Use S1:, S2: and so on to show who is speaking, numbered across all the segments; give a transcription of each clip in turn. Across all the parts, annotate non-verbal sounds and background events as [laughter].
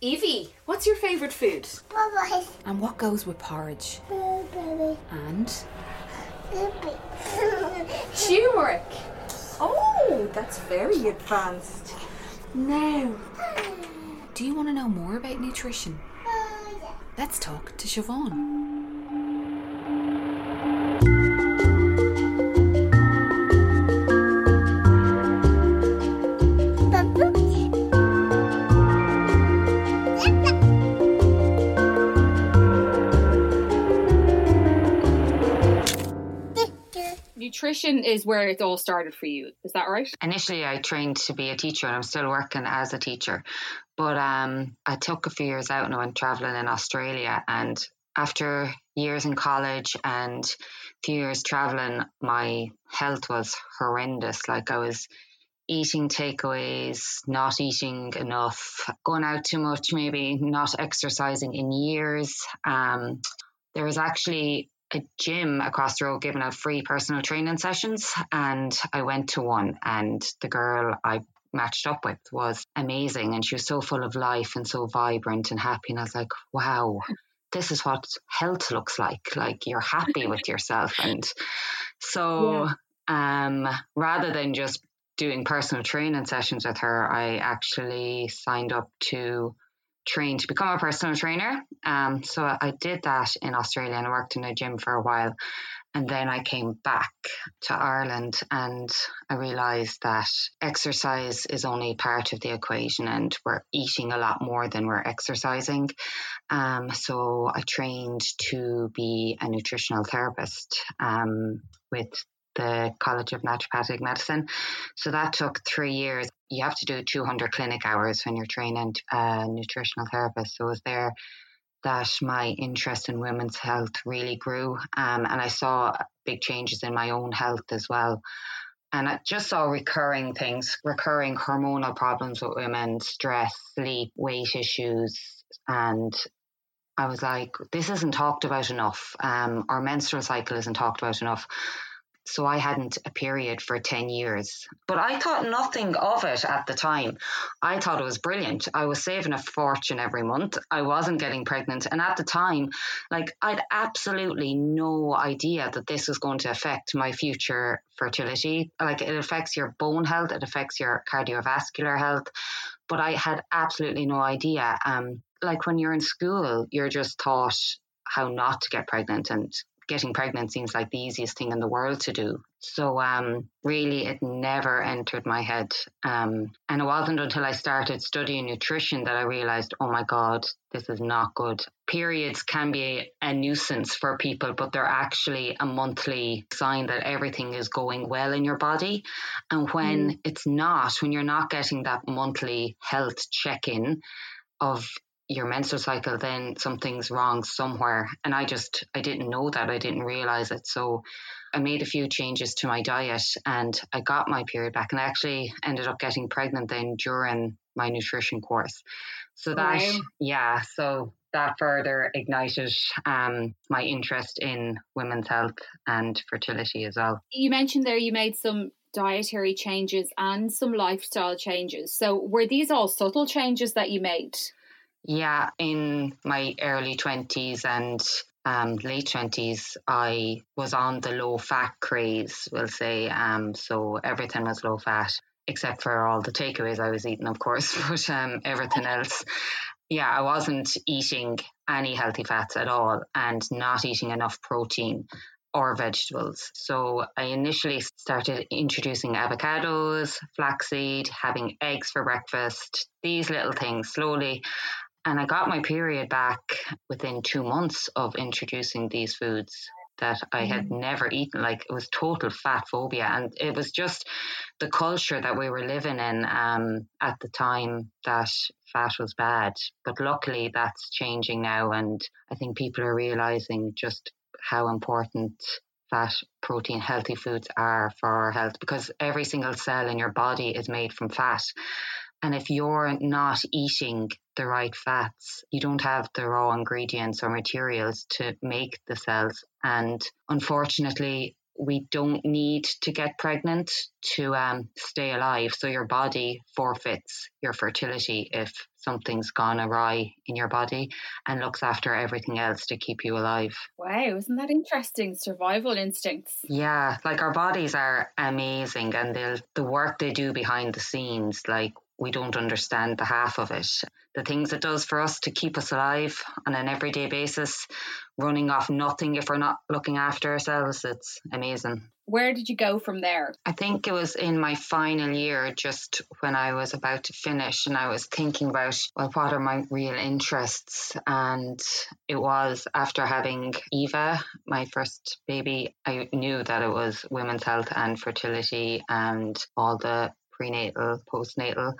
S1: Evie, what's your favourite food?
S2: Bye
S1: And what goes with porridge?
S2: bye.
S1: And [laughs] turmeric. Oh, that's very advanced. Now, do you want to know more about nutrition? Let's talk to Siobhan. Nutrition is where it all started for you. Is that right?
S3: Initially, I trained to be a teacher and I'm still working as a teacher. But um, I took a few years out and I went traveling in Australia. And after years in college and a few years traveling, my health was horrendous. Like I was eating takeaways, not eating enough, going out too much, maybe not exercising in years. Um, there was actually a gym across the road giving out free personal training sessions, and I went to one, and the girl I matched up with was amazing, and she was so full of life and so vibrant and happy, and I was like, wow. This is what health looks like. Like you're happy with [laughs] yourself. And so um, rather than just doing personal training sessions with her, I actually signed up to train to become a personal trainer. Um, so I did that in Australia and I worked in a gym for a while. And then I came back to Ireland and I realized that exercise is only part of the equation and we're eating a lot more than we're exercising. Um, so I trained to be a nutritional therapist um, with the College of Naturopathic Medicine. So that took three years. You have to do 200 clinic hours when you're training a nutritional therapist. So it was there that my interest in women's health really grew. Um, and I saw big changes in my own health as well. And I just saw recurring things, recurring hormonal problems with women, stress, sleep, weight issues. And I was like, this isn't talked about enough. Um, our menstrual cycle isn't talked about enough. So I hadn't a period for 10 years. But I thought nothing of it at the time. I thought it was brilliant. I was saving a fortune every month. I wasn't getting pregnant. And at the time, like, I'd absolutely no idea that this was going to affect my future fertility. Like, it affects your bone health, it affects your cardiovascular health. But I had absolutely no idea. Um, like, when you're in school, you're just taught how not to get pregnant and getting pregnant seems like the easiest thing in the world to do. So um, really, it never entered my head. Um, and it wasn't until I started studying nutrition that I realized, oh my God, this is not good. Periods can be a nuisance for people, but they're actually a monthly sign that everything is going well in your body. And when mm. it's not, when you're not getting that monthly health check in, of your menstrual cycle, then something's wrong somewhere. And I just, I didn't know that. I didn't realize it. So I made a few changes to my diet and I got my period back. And I actually ended up getting pregnant then during my nutrition course. So that, wow. yeah, so that further ignited um, my interest in women's health and fertility as well.
S1: You mentioned there you made some dietary changes and some lifestyle changes. So were these all subtle changes that you made?
S3: Yeah, in my early 20s and um, late 20s, I was on the low fat craze, we'll say. Um, so everything was low fat. except for all the takeaways I was eating, of course, [laughs] but um, everything else. Yeah, I wasn't eating any healthy fats at all and not eating enough protein or vegetables. So I initially started introducing avocados, flaxseed, having eggs for breakfast, these little things slowly. And I got my period back within two months of introducing these foods that I had mm. never eaten. Like it was total fat phobia. And it was just the culture that we were living in um, at the time that fat was bad. But luckily that's changing now. And I think people are realizing just how important fat, protein, healthy foods are for our health because every single cell in your body is made from fat. And if you're not eating the right fats, you don't have the raw ingredients or materials to make the cells. And unfortunately, we don't need to get pregnant to um, stay alive. So your body forfeits your fertility if something's gone awry in your body and looks after everything else to keep you alive.
S1: Wow, isn't that interesting? Survival instincts.
S3: Yeah, like our bodies are amazing and the work they do behind the scenes, like we don't understand the half of it. The things it does for us to keep us alive on an everyday basis, running off nothing if we're not looking after ourselves, it's amazing.
S1: Where did you go from there?
S3: I think it was in my final year, just when I was about to finish, and I was thinking about, well, what are my real interests? And it was after having Eva, my first baby, I knew that it was women's health and fertility and all the prenatal, postnatal.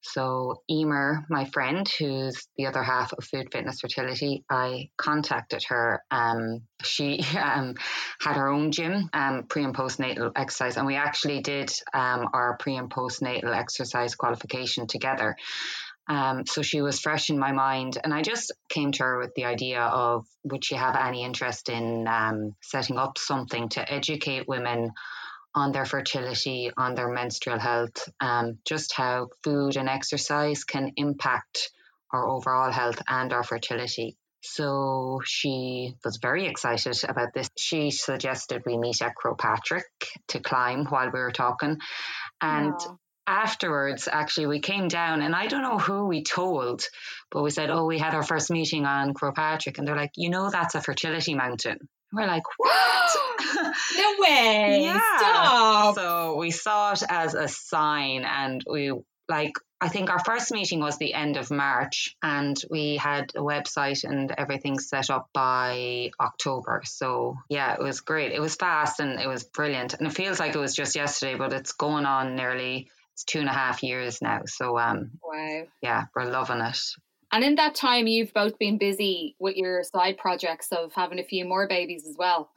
S3: So Emer, my friend, who's the other half of Food Fitness Fertility, I contacted her. Um, she [laughs] um, had her own gym, um, pre and postnatal exercise, and we actually did um, our pre and postnatal exercise qualification together. Um, so she was fresh in my mind, and I just came to her with the idea of would she have any interest in um, setting up something to educate women on their fertility, on their menstrual health, um, just how food and exercise can impact our overall health and our fertility. So she was very excited about this. She suggested we meet at Croagh Patrick to climb while we were talking. And afterwards, actually, we came down and I don't know who we told, but we said, Oh, we had our first meeting on Croagh Patrick. And they're like, You know, that's a fertility mountain. We're like, [gasps] what?
S1: no way. Yeah. Stop.
S3: So we saw it as a sign and we like I think our first meeting was the end of March and we had a website and everything set up by October. So yeah, it was great. It was fast and it was brilliant. And it feels like it was just yesterday, but it's going on nearly it's two and a half years now. So um
S1: wow.
S3: Yeah, we're loving it.
S1: And in that time, you've both been busy with your side projects of having a few more babies as well.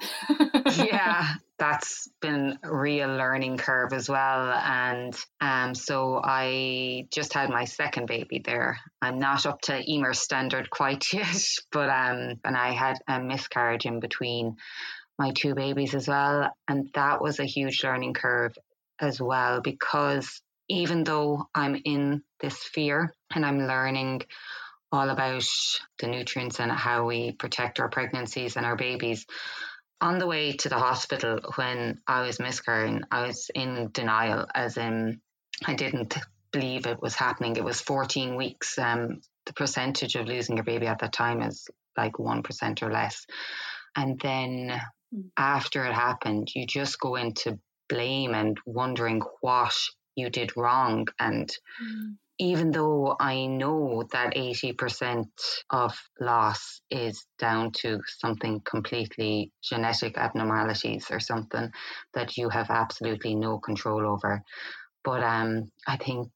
S3: yeah, [laughs] that's been a real learning curve as well. And um, so I just had my second baby there. I'm not up to Emer standard quite [laughs] yet, but um, and I had a miscarriage in between my two babies as well. And that was a huge learning curve as well because even though I'm in this fear and I'm learning all about the nutrients and how we protect our pregnancies and our babies. On the way to the hospital when I was miscarrying, I was in denial, as in I didn't believe it was happening. It was 14 weeks. Um, the percentage of losing your baby at that time is like 1% or less. And then mm. after it happened, you just go into blame and wondering what you did wrong and mm even though I know that 80% of loss is down to something completely genetic abnormalities or something that you have absolutely no control over. But um, I think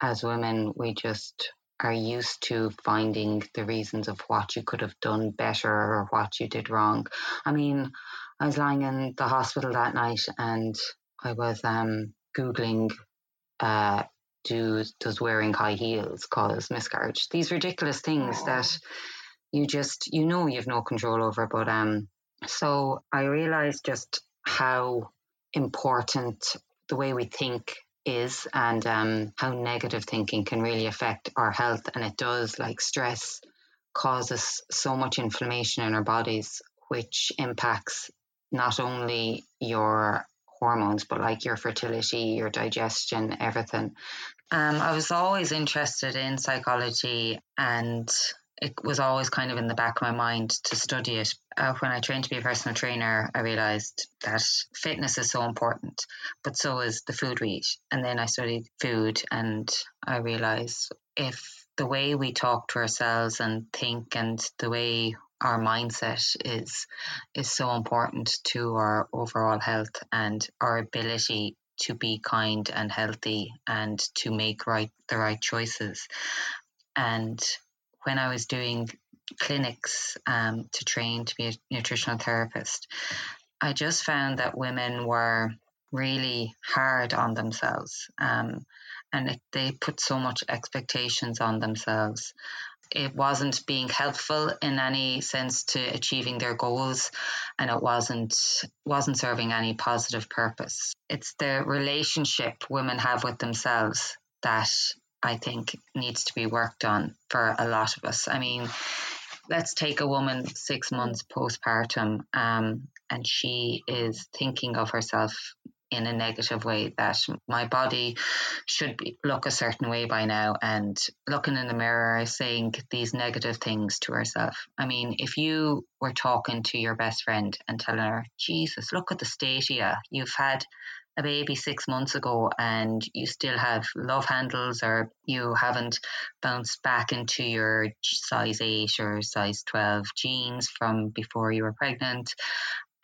S3: as women, we just are used to finding the reasons of what you could have done better or what you did wrong. I mean, I was lying in the hospital that night and I was um, Googling uh, do does wearing high heels cause miscarriage? These ridiculous things that you just you know you've no control over. But um, so I realized just how important the way we think is and um, how negative thinking can really affect our health and it does like stress causes so much inflammation in our bodies which impacts not only your hormones, but like your fertility, your digestion, everything. Um, I was always interested in psychology and it was always kind of in the back of my mind to study it. Uh, when I trained to be a personal trainer, I realized that fitness is so important, but so is the food we eat. And then I studied food and I realized if the way we talk to ourselves and think and the way our mindset is is so important to our overall health and our ability to be kind and healthy and to make right the right choices. And when i was doing clinics um, to train to be a nutritional therapist i just found that women were really hard on themselves um, and it, they put so much expectations on themselves it wasn't being helpful in any sense to achieving their goals and it wasn't wasn't serving any positive purpose. It's the relationship women have with themselves that i think needs to be worked on for a lot of us. I mean let's take a woman six months postpartum um, and she is thinking of herself in a negative way that my body should be, look a certain way by now and looking in the mirror saying these negative things to herself. I mean, if you were talking to your best friend and telling her, Jesus, look at the state you. You've had a baby six months ago and you still have love handles or you haven't bounced back into your size 8 or size 12 jeans from before you were pregnant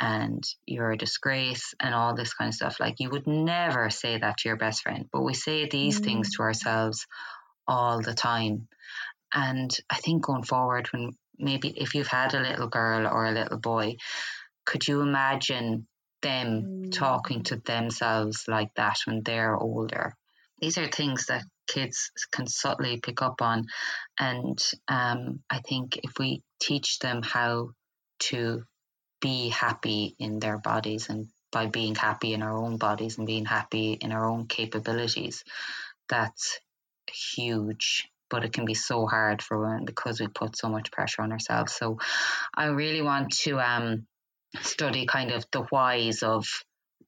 S3: and you're a disgrace and all this kind of stuff. Like you would never say that to your best friend, but we say these mm. things to ourselves all the time. And I think going forward, when maybe if you've had a little girl or a little boy, could you imagine them mm. talking to themselves like that when they're older? These are things that kids can subtly pick up on. And um, I think if we teach them how to be happy in their bodies and by being happy in our own bodies and being happy in our own capabilities that's huge. But it can be so hard for women because we put so much pressure on ourselves. So i really want to um, study kind of the whys of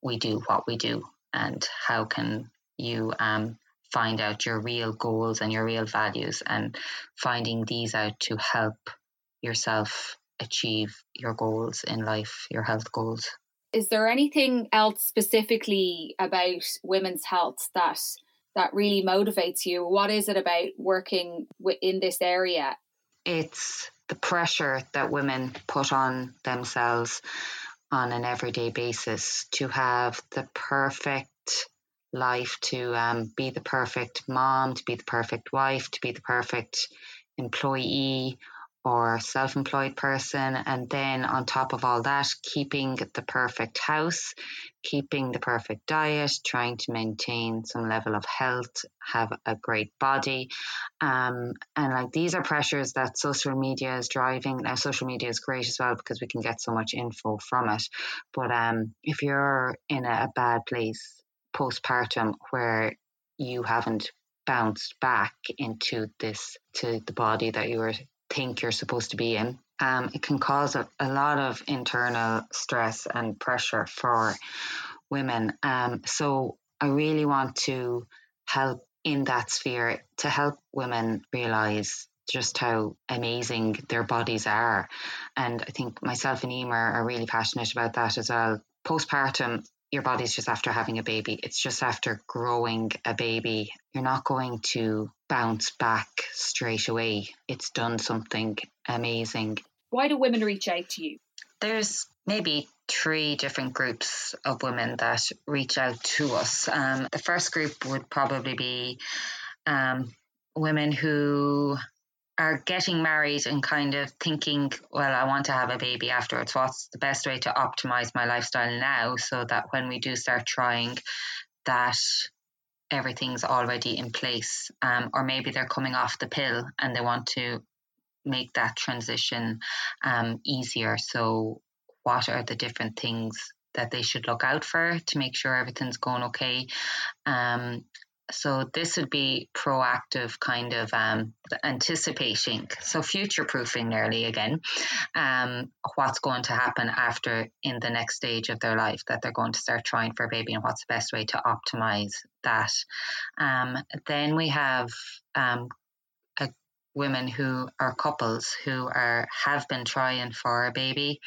S3: we do what we do and how can you um, find out your real goals and your real values and finding these out to help yourself achieve your goals in life, your health goals.
S1: Is there anything else specifically about women's health that that really motivates you? What is it about working in this area?
S3: It's the pressure that women put on themselves on an everyday basis to have the perfect life, to um, be the perfect mom, to be the perfect wife, to be the perfect employee or self employed person. And then on top of all that, keeping the perfect house, keeping the perfect diet, trying to maintain some level of health, have a great body. Um, and like these are pressures that social media is driving. Now, social media is great as well because we can get so much info from it. But um, if you're in a, a bad place postpartum where you haven't bounced back into this to the body that you were think you're supposed to be in. Um, it can cause a, a, lot of internal stress and pressure for women. Um, so I really want to help in that sphere to help women realize just how amazing their bodies are. And I think myself and Emer are really passionate about that as well. Postpartum your body's just after having a baby. It's just after growing a baby. You're not going to bounce back straight away. It's done something amazing.
S1: Why do women reach out to you?
S3: There's maybe three different groups of women that reach out to us. Um, the first group would probably be um, women who are getting married and kind of thinking, well, I want to have a baby afterwards. What's the best way to optimize my lifestyle now so that when we do start trying, that everything's already in place? Um, or maybe they're coming off the pill and they want to make that transition um, easier. So, what are the different things that they should look out for to make sure everything's going okay? Um, So this would be proactive kind of um, anticipating, so future proofing nearly again, um, what's going to happen after in the next stage of their life that they're going to start trying for a baby and what's the best way to optimize that. Um, then we have um, a, women who are couples who are have been trying for a baby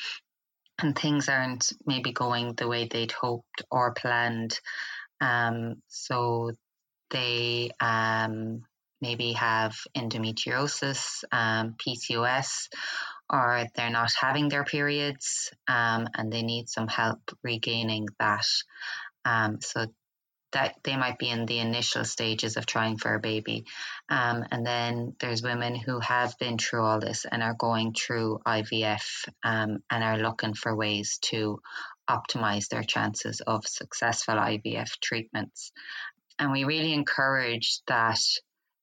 S3: and things aren't maybe going the way they'd hoped or planned. Um, so they um, maybe have endometriosis, um, PCOS, or they're not having their periods um, and they need some help regaining that. Um, so that they might be in the initial stages of trying for a baby. Um, and then there's women who have been through all this and are going through IVF um, and are looking for ways to optimize their chances of successful IVF treatments. And we really encourage that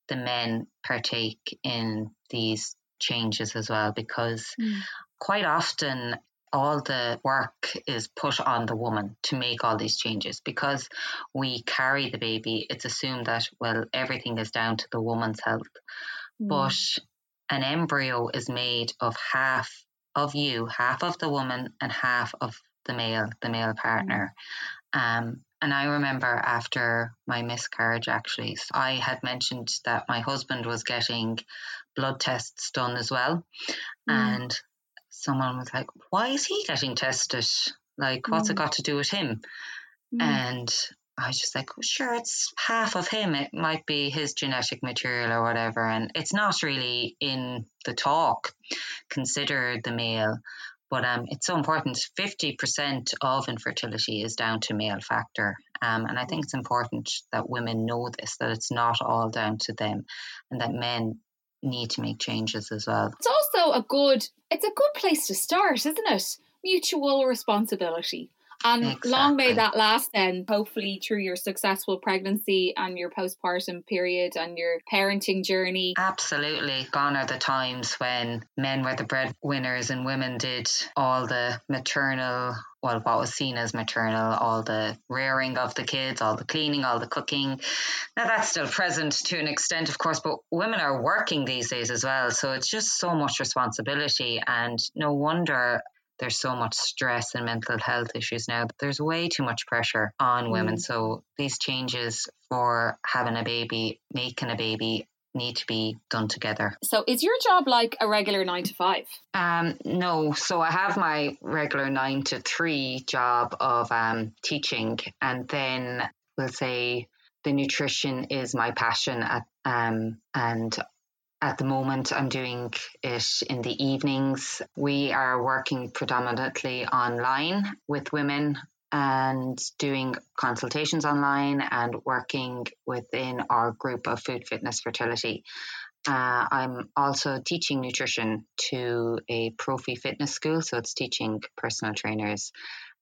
S3: the men partake in these changes as well, because mm. quite often all the work is put on the woman to make all these changes because we carry the baby it's assumed that well everything is down to the woman's health mm. but an embryo is made of half of you half of the woman and half of the male the male partner mm. um, and I remember after my miscarriage, actually, I had mentioned that my husband was getting blood tests done as well. Mm. And someone was like, Why is he getting tested? Like, what's mm. it got to do with him? Mm. And I was just like, well, sure, it's half of him. It might be his genetic material or whatever. And it's not really in the talk considered the male. But um, it's so important. 50% of infertility is down to male factor. Um, and I think it's important that women know this, that it's not all down to them and that men need to make changes as well.
S1: It's also a good it's a good place to start, isn't it? Mutual responsibility. And exactly. long may that last then, hopefully through your successful pregnancy and your postpartum period and your parenting journey.
S3: Absolutely. Gone are the times when men were the breadwinners and women did all the maternal well, what was seen as maternal, all the rearing of the kids, all the cleaning, all the cooking. Now that's still present to an extent, of course, but women are working these days as well. So it's just so much responsibility. And no wonder there's so much stress and mental health issues now. There's way too much pressure on women. Mm. So these changes for having a baby, making a baby, need to be done together.
S1: So, is your job like a regular nine to five?
S3: Um, no. So, I have my regular nine to three job of um, teaching, and then we'll say the nutrition is my passion at, um, and at the moment, I'm doing it in the evenings. We are working predominantly online with women and doing consultations online and working within our group of food, fitness, fertility. Uh, I'm also teaching nutrition to a Profi fitness school, so it's teaching personal trainers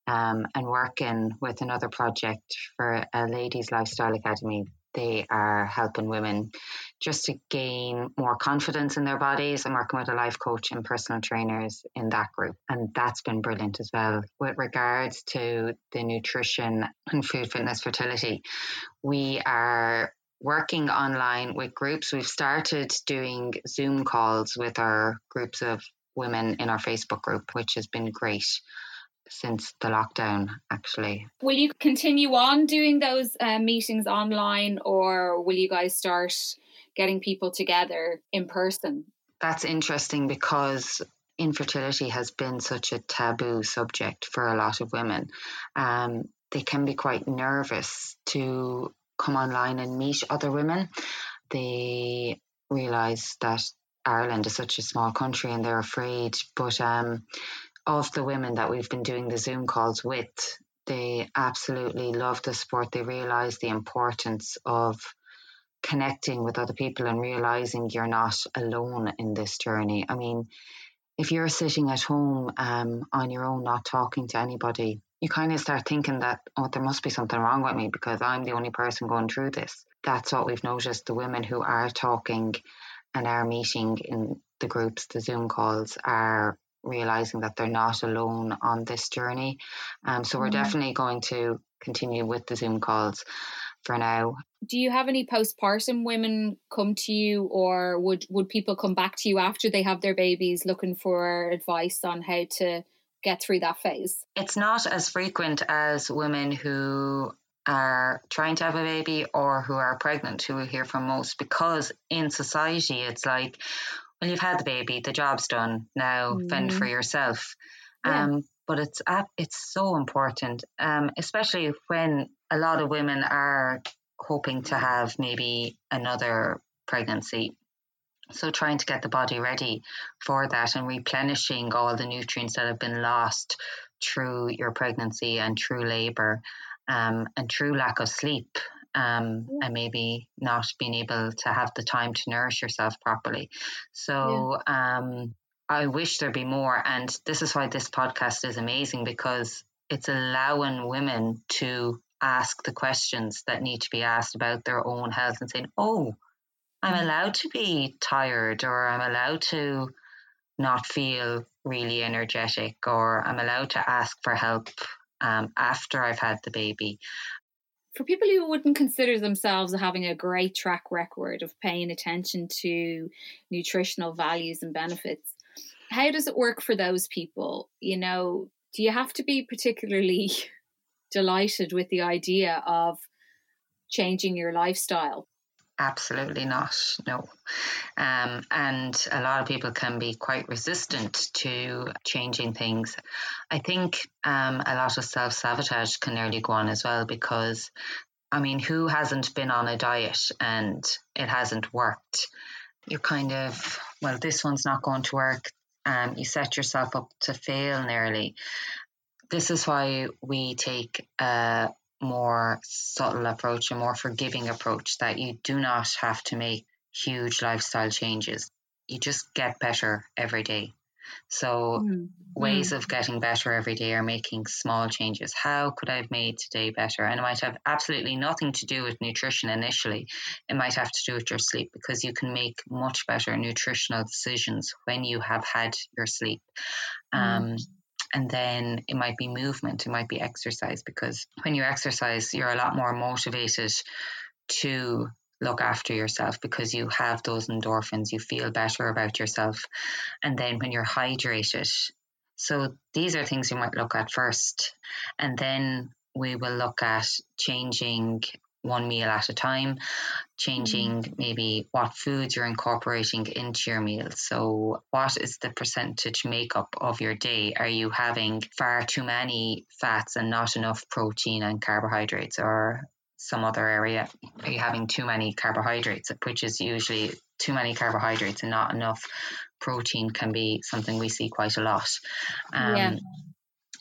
S3: um, and working with another project for a ladies' lifestyle academy they are helping women just to gain more confidence in their bodies and working with a life coach and personal trainers in that group. And that's been brilliant as well. With regards to the nutrition and food, fitness, fertility, we are working online with groups. We've started doing Zoom calls with our groups of women in our Facebook group, which has been great since the lockdown, actually.
S1: Will you continue on doing those uh, meetings online or will you guys start getting people together in person?
S3: That's interesting because infertility has been such a taboo subject for a lot of women. Um, they can be quite nervous to come online and meet other women. They realize that Ireland is such a small country and they're afraid. But um, of the women that we've been doing the Zoom calls with, they absolutely love the sport. They realize the importance of connecting with other people and realizing you're not alone in this journey. I mean, if you're sitting at home um, on your own, not talking to anybody, you kind of start thinking that, oh, there must be something wrong with me because I'm the only person going through this. That's what we've noticed. The women who are talking and are meeting in the groups, the Zoom calls, are realizing that they're not alone on this journey. Um, so we're mm definitely going to continue with the Zoom calls for now.
S1: do you have any postpartum women come to you or would would people come back to you after they have their babies looking for advice on how to get through that phase
S3: it's not as frequent as women who are trying to have a baby or who are pregnant who we hear from most because in society it's like well you've had the baby the job's done now mm. fend for mm-hmm. yourself yeah. um, but it's it's so important um, especially when a lot of women are hoping to have maybe another pregnancy. So, trying to get the body ready for that and replenishing all the nutrients that have been lost through your pregnancy and through labor um, and through lack of sleep. Um, and maybe not being able to have the time to nourish yourself properly. So, yeah. um, I wish there'd be more. And this is why this podcast is amazing because it's allowing women to ask the questions that need to be asked about their own health and saying, oh, I'm mm-hmm. allowed to be tired or I'm allowed to not feel really energetic or I'm allowed to ask for help um, after I've had the baby.
S1: For people who wouldn't consider themselves having a great track record of paying attention to nutritional values and benefits, how does it work for those people? You know, do you have to be particularly [laughs] delighted with the idea of changing your lifestyle?
S3: Absolutely not, no. Um, and a lot of people can be quite resistant to changing things. I think um, a lot of self sabotage can nearly go on as well because, I mean, who hasn't been on a diet and it hasn't worked? You're kind of, well, this one's not going to work. Um, you set yourself up to fail nearly this is why we take a more subtle approach, a more forgiving approach that you do not have to make huge lifestyle changes. You just get better every day. So, mm. ways mm. of getting better every day are making small changes. How could I have made today better? And it might have absolutely nothing to do with nutrition initially. It might have to do with your sleep because you can make much better nutritional decisions when you have had your sleep. Mm. And then it might be movement, it might be exercise, because when you exercise, you're a lot more motivated to look after yourself because you have those endorphins, you feel better about yourself. And then when you're hydrated, so these are things you might look at first. And then we will look at changing one meal at a time, changing mm. maybe what foods you're incorporating into your meals. So, what is the percentage makeup of your day? Are you having far too many fats and not enough protein and carbohydrates, or some other area? Are you having too many carbohydrates, which is usually too many carbohydrates and not enough protein can be something we see quite a lot. Um, yeah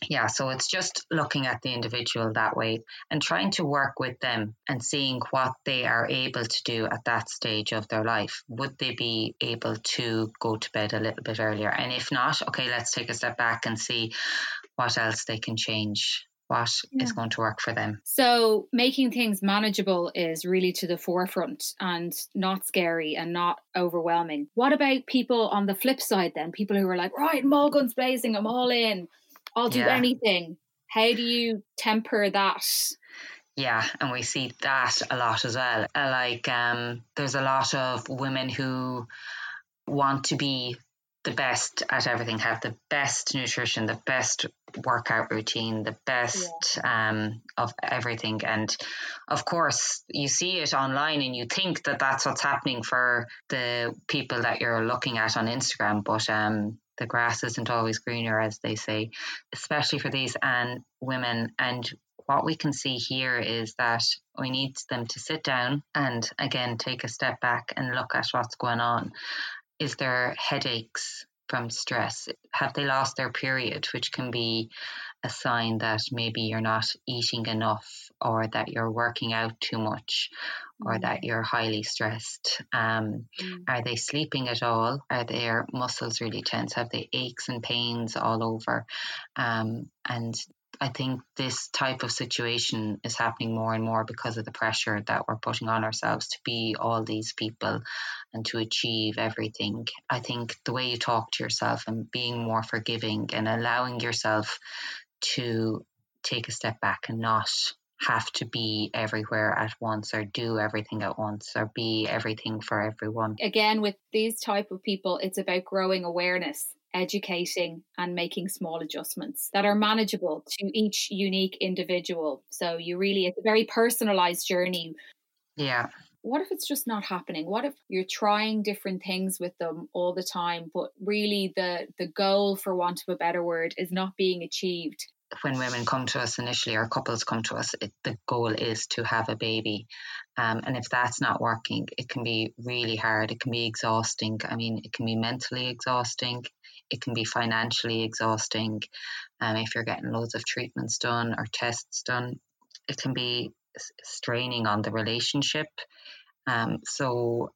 S3: yeah, so it's just looking at the individual that way and trying to work with them and seeing what they are able to do at that stage of their life. Would they be able to go to bed a little bit earlier? And if not, okay, let's take a step back and see what else they can change. What yeah. is going to work for them?
S1: So, making things manageable is really to the forefront and not scary and not overwhelming. What about people on the flip side, then? People who are like, right, I'm all guns blazing, I'm all in I'll do yeah. anything. How do you temper that?
S3: Yeah, and we see that a lot as well. Uh, like, um, there's a lot of women who want to be the best at everything, have the best nutrition, the best workout routine, the best yeah. um, of everything. And of course, you see it online and you think that that's what's happening for the people that you're looking at on Instagram. But um, the grass isn't always greener, as they say, especially for these and women. And what we can see here is that we need them to sit down and again take a step back and look at what's going on. Is there headaches from stress? Have they lost their period, which can be a sign that maybe you're not eating enough or that you're working out too much or that mm. you're highly stressed? Um, mm. Are they sleeping at all? Are their muscles really tense? Have they aches and pains all over? Um, and I think this type of situation is happening more and more because of the pressure that we're putting on ourselves to be all these people and to achieve everything. I think the way you talk to yourself and being more forgiving and allowing yourself to take a step back and not have to be everywhere at once or do everything at once or be everything for everyone.
S4: Again, with these type of people, it's about growing awareness educating and making small adjustments that are manageable to each unique individual. So you really, it's a very personalized journey.
S3: Yeah.
S4: What if it's just not happening? What if you're trying different things with them all the time, but really the the goal, for want of a better word, is not being achieved?
S3: When women come to us initially or couples come to us, it, the goal is to have a baby. Um, and if that's not working, it can be really hard. It can be exhausting. I mean, it can be mentally exhausting. It can be financially exhausting. Um, if you're getting loads of treatments done or tests done, it can be straining on the relationship. Um, so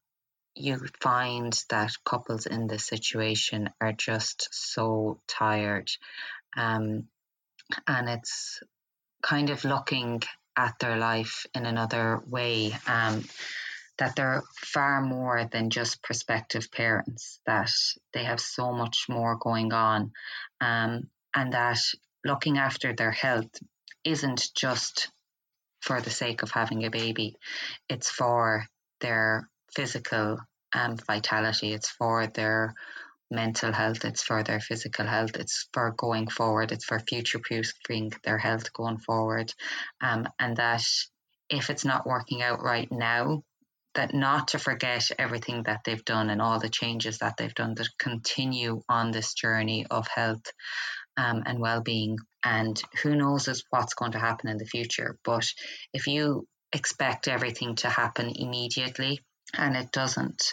S3: you find that couples in this situation are just so tired. Um, and it's kind of looking at their life in another way. Um, that they're far more than just prospective parents, that they have so much more going on, um, and that looking after their health isn't just for the sake of having a baby, it's for their physical um, vitality, it's for their mental health, it's for their physical health, it's for going forward, it's for future proofing their health going forward. Um, and that if it's not working out right now, that not to forget everything that they've done and all the changes that they've done, to continue on this journey of health um, and well-being. And who knows is what's going to happen in the future. But if you expect everything to happen immediately and it doesn't,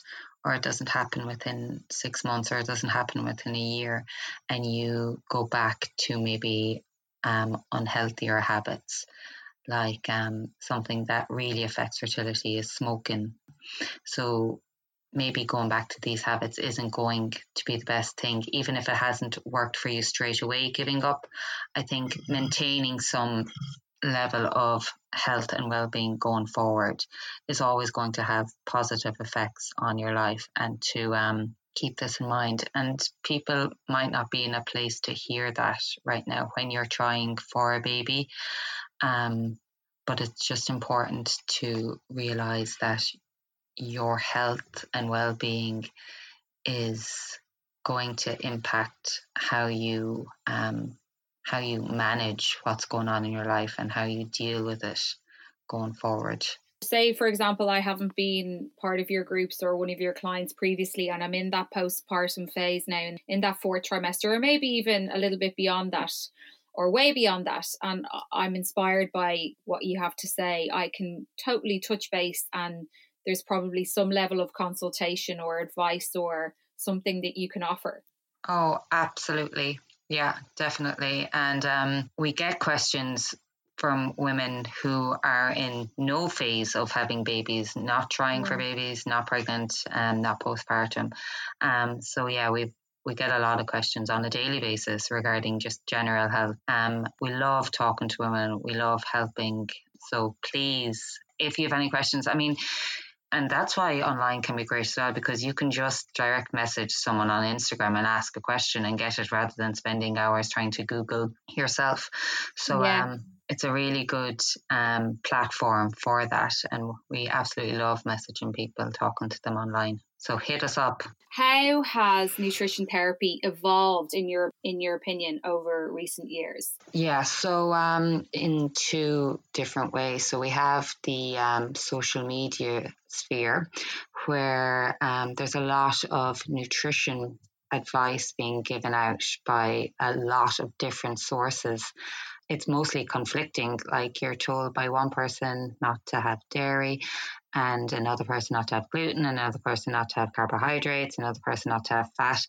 S3: or it doesn't happen within six months or it doesn't happen within a year and you go back to maybe um, unhealthier habits like um, something that really affects fertility is smoking. So maybe going back to these habits isn't going to be the best thing even if it hasn't worked for you straight away giving up. I think maintaining some level of health and well-being going forward is always going to have positive effects on your life and to um, keep this in mind. And people might not be in a place to hear that right now when you're trying for a baby um, but it's just important to realize that your health and well-being is going to impact how you um, how you manage what's going on in your life and how you deal with it going forward.
S4: Say, for example, I haven't been part of your groups or one of your clients previously, and I'm in that postpartum phase now, in that fourth trimester, or maybe even a little bit beyond that, or way beyond that. And I'm inspired by what you have to say. I can totally touch base, and there's probably some level of consultation or advice or something that you can offer.
S3: Oh, absolutely. Yeah, definitely. And um, we get questions from women who are in no phase of having babies, not trying for babies, not pregnant, and not postpartum. Um, so yeah, we we get a lot of questions on a daily basis regarding just general health. Um, we love talking to women. We love helping. So please, if you have any questions, I mean, and that's why online can be great as well because you can just direct message someone on Instagram and ask a question and get it rather than spending hours trying to Google yourself. So yeah. um, it's a really good um, platform for that, and we absolutely love messaging people, talking to them online. So hit us up.
S4: How has nutrition therapy evolved in your in your opinion over recent years?
S3: Yeah, so um, in two different ways. So we have the um, social media sphere, where um, there's a lot of nutrition advice being given out by a lot of different sources it's mostly conflicting. Like you're told by one person not to have dairy, and another person not to have gluten, another person not to have carbohydrates, another person not to have fat,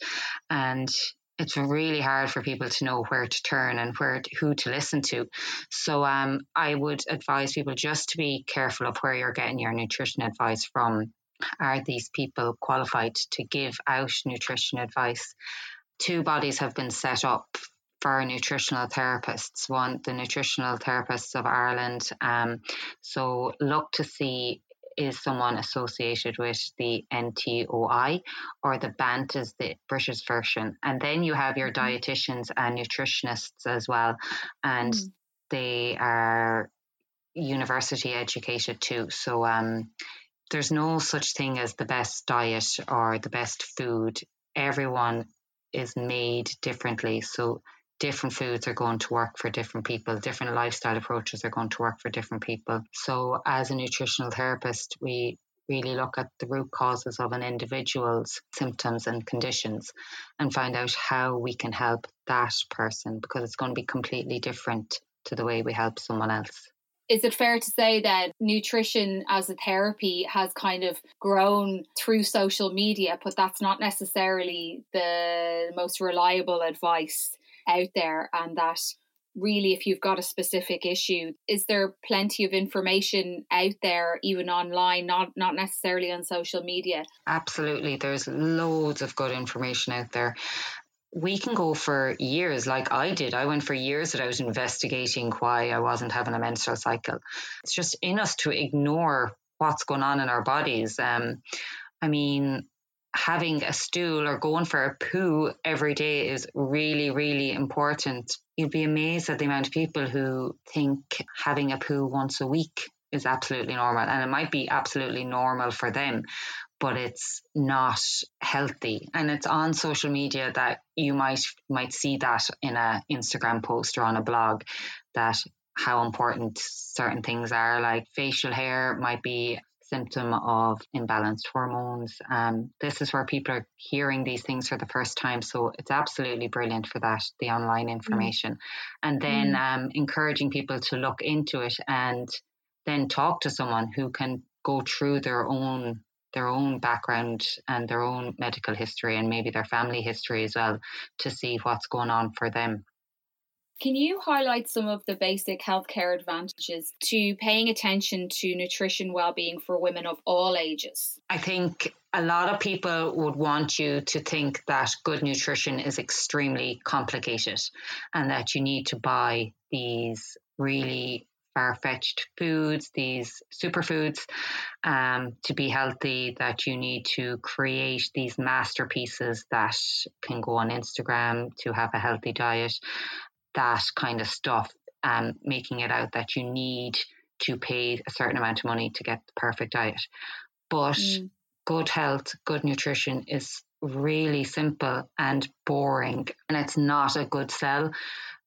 S3: and it's really hard for people to know where to turn and where to, who to listen to. So um, I would advise people just to be careful of where you're getting your nutrition advice from. Are these people qualified to give out nutrition advice? Two bodies have been set up for nutritional therapists. One, the Nutritional Therapists of Ireland. Um, so look to see is someone associated with the NTOI or the BANT is the British version. And then you have your mm-hmm. dietitians and nutritionists as well. And mm. they are university educated too. So um, there's no such thing as the best diet or the best food. Everyone is made differently. So different foods are going to work for different people. Different lifestyle approaches are going to work for different people. So as a nutritional therapist, we really look at the root causes of an individual's symptoms and conditions and find out how we can help that person because it's going to be completely different to the way we help someone else.
S1: Is it fair to say that nutrition as a therapy has kind of grown through social media, but that's not necessarily the most reliable advice out there, and that really if you've got a specific issue is there plenty of information out there even online not not necessarily on social media
S3: absolutely there's loads of good information out there we can go for years like I did. I went for years without investigating why I wasn't having a menstrual cycle. It's just in us to ignore what's going on in our bodies. Um, I mean, having a stool or going for a poo every day is really, really important. You'd be amazed at the amount of people who think having a poo once a week is absolutely normal. And it might be absolutely normal for them, but it's not healthy. And it's on social media that you might might see that in a Instagram post or on a blog that how important certain things are like facial hair might be symptom of imbalanced hormones. Um, this is where people are hearing these things for the first time. So it's absolutely brilliant for that, the online information. Mm. And then mm. um, encouraging people to look into it and then talk to someone who can go through their own their own background and their own medical history and maybe their family history as well to see what's going on for them.
S1: Can you highlight some of the basic healthcare advantages to paying attention to nutrition well-being for women of all ages?
S3: I think a lot of people would want you to think that good nutrition is extremely complicated and that you need to buy these really far fetched foods, these superfoods, um, to be healthy, that you need to create these masterpieces that can go on Instagram to have a healthy diet that kind of stuff, um, making it out that you need to pay a certain amount of money to get the perfect diet. But mm. good health, good nutrition is really simple and boring, and it's not a good sell.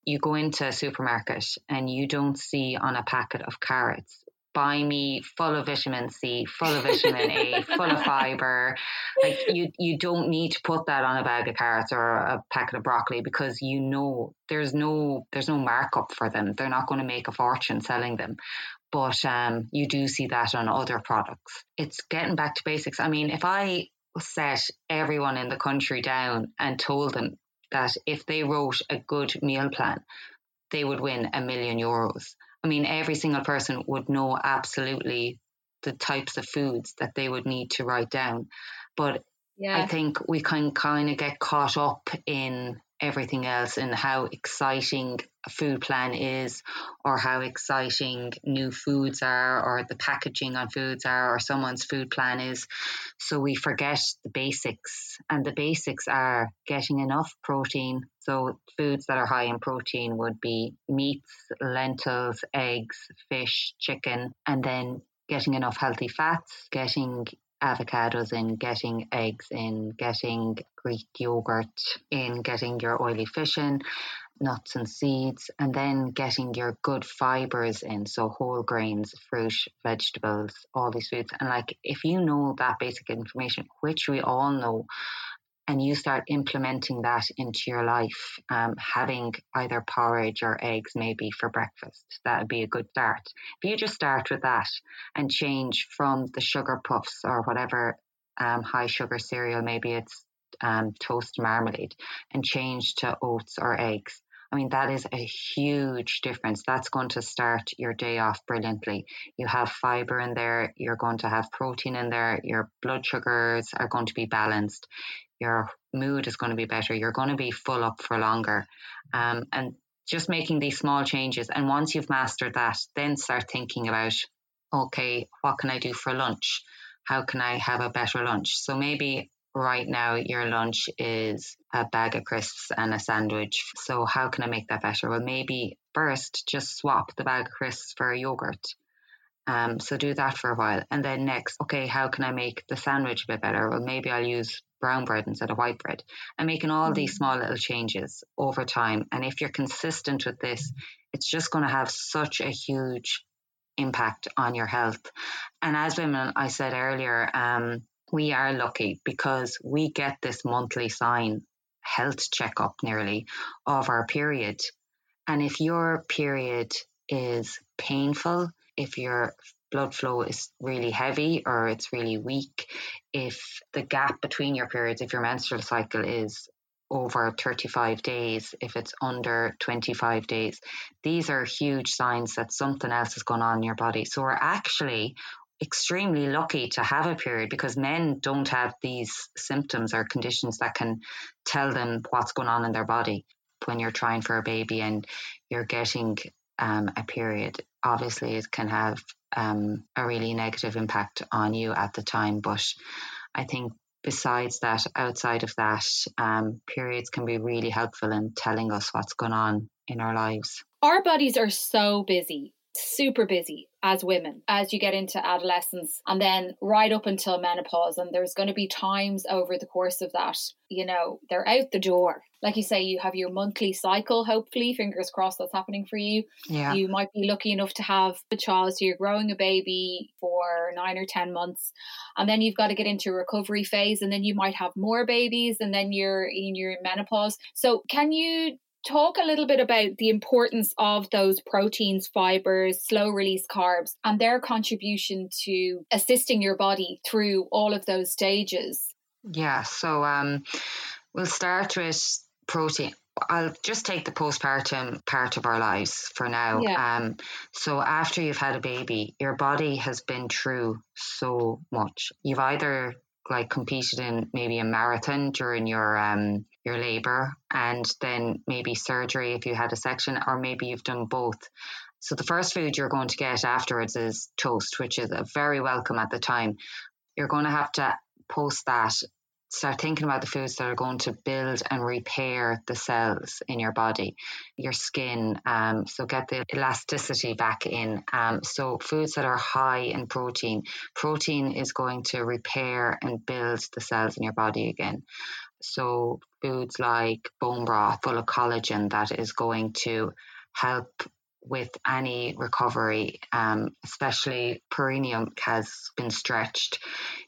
S3: You go into a supermarket and you don't see on a packet of carrots buy me full of vitamin C, full of vitamin A, full of fiber. Like you, you don't need to put that on a bag of carrots or a packet of broccoli because you know there's no there's no markup for them. They're not going to make a fortune selling them. But um, you do see that on other products. It's getting back to basics. I mean, if I set everyone in the country down and told them that if they wrote a good meal plan, they would win a million euros I mean, every single person would know absolutely the types of foods that they would need to write down. But yeah. I think we can kind of get caught up in everything else and how exciting a food plan is or how exciting new foods are or the packaging on foods are or someone's food plan is. So we forget the basics and the basics are getting enough protein. So foods that are high in protein would be meats lentils eggs fish chicken and then getting enough healthy fats getting avocados in, getting eggs in, getting Greek yogurt in, getting your oily fish in, nuts and seeds, and then getting your good fibers in. So whole grains, fruit, vegetables, all these foods. And like if you know that basic information, which we all know, and you start implementing that into your life, um, having either porridge or eggs maybe for breakfast, that would be a good start. If you just start with that and change from the sugar puffs or whatever um, high sugar cereal, maybe it's um, toast marmalade, and change to oats or eggs. I mean, that is a huge difference. That's going to start your day off brilliantly. You have fiber in there, you're going to have protein in there, your blood sugars are going to be balanced your mood is going to be better. You're going to be full up for longer. Um, and just making these small changes. And once you've mastered that, then start thinking about, okay, what can I do for lunch? How can I have a better lunch? So maybe right now your lunch is a bag of crisps and a sandwich. So how can I make that better? Well, maybe first, just swap the bag of crisps for a yogurt. Um, so do that for a while. And then next, okay, how can I make the sandwich a bit better? Well, maybe I'll use brown bread instead of white bread. And making all these small little changes over time. And if you're consistent with this, it's just going to have such a huge impact on your health. And as women, I said earlier, um, we are lucky because we get this monthly sign health checkup nearly of our period. And if your period is painful, if your blood flow is really heavy or it's really weak, if the gap between your periods, if your menstrual cycle is over 35 days, if it's under 25 days, these are huge signs that something else is going on in your body. So we're actually extremely lucky to have a period because men don't have these symptoms or conditions that can tell them what's going on in their body when you're trying for a baby and you're getting um, a period. Obviously, it can have um, a really negative impact on you at the time. But I think besides that, outside of that, um, periods can be really helpful in telling us what's going on in our lives.
S4: Our bodies are so busy super busy as women as you get into adolescence and then right up until menopause. And there's going to be times over the course of that, you know, they're out the door. Like you say, you have your monthly cycle, hopefully, fingers crossed that's happening for you.
S3: Yeah.
S4: You might be lucky enough to have a child, so you're growing a baby for nine or 10 months. And then you've got to get into a recovery phase, and then you might have more babies, and then you're in your menopause. So, can you talk a little bit about the importance of those proteins, fibers, slow release carbs, and their contribution to assisting your body through all of those stages.
S3: Yeah, so um, we'll start with protein. I'll just take the postpartum part of our lives for now.
S4: Yeah.
S3: Um, so after you've had a baby, your body has been through so much. You've either like competed in maybe a marathon during your um, your labor and then maybe surgery if you had a section or maybe you've done both. So the first food you're going to get afterwards is toast which is very welcome at the time. You're going to have to post that start thinking about the foods that are going to build and repair the cells in your body, your skin. Um, so get the elasticity back in. Um, so foods that are high in protein. Protein is going to repair and build the cells in your body again. So foods like bone broth full of collagen that is going to help with any recovery, um, especially perineum has been stretched,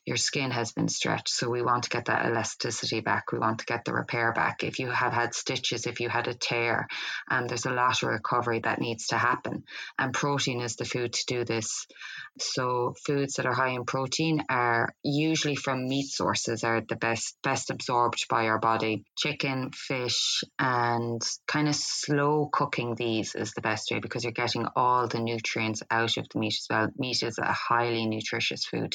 S3: your skin has been stretched. So we want to get that elasticity back. We want to get the repair back. If you have had stitches, if you had a tear, um, there's a lot of recovery that needs to happen. And protein is the food to do this. So foods that are high in protein are usually from meat sources are the best best absorbed by our body. Chicken, fish, and kind of slow cooking these is the best way because you're getting all the nutrients out of the meat as well. Meat is a highly nutritious food.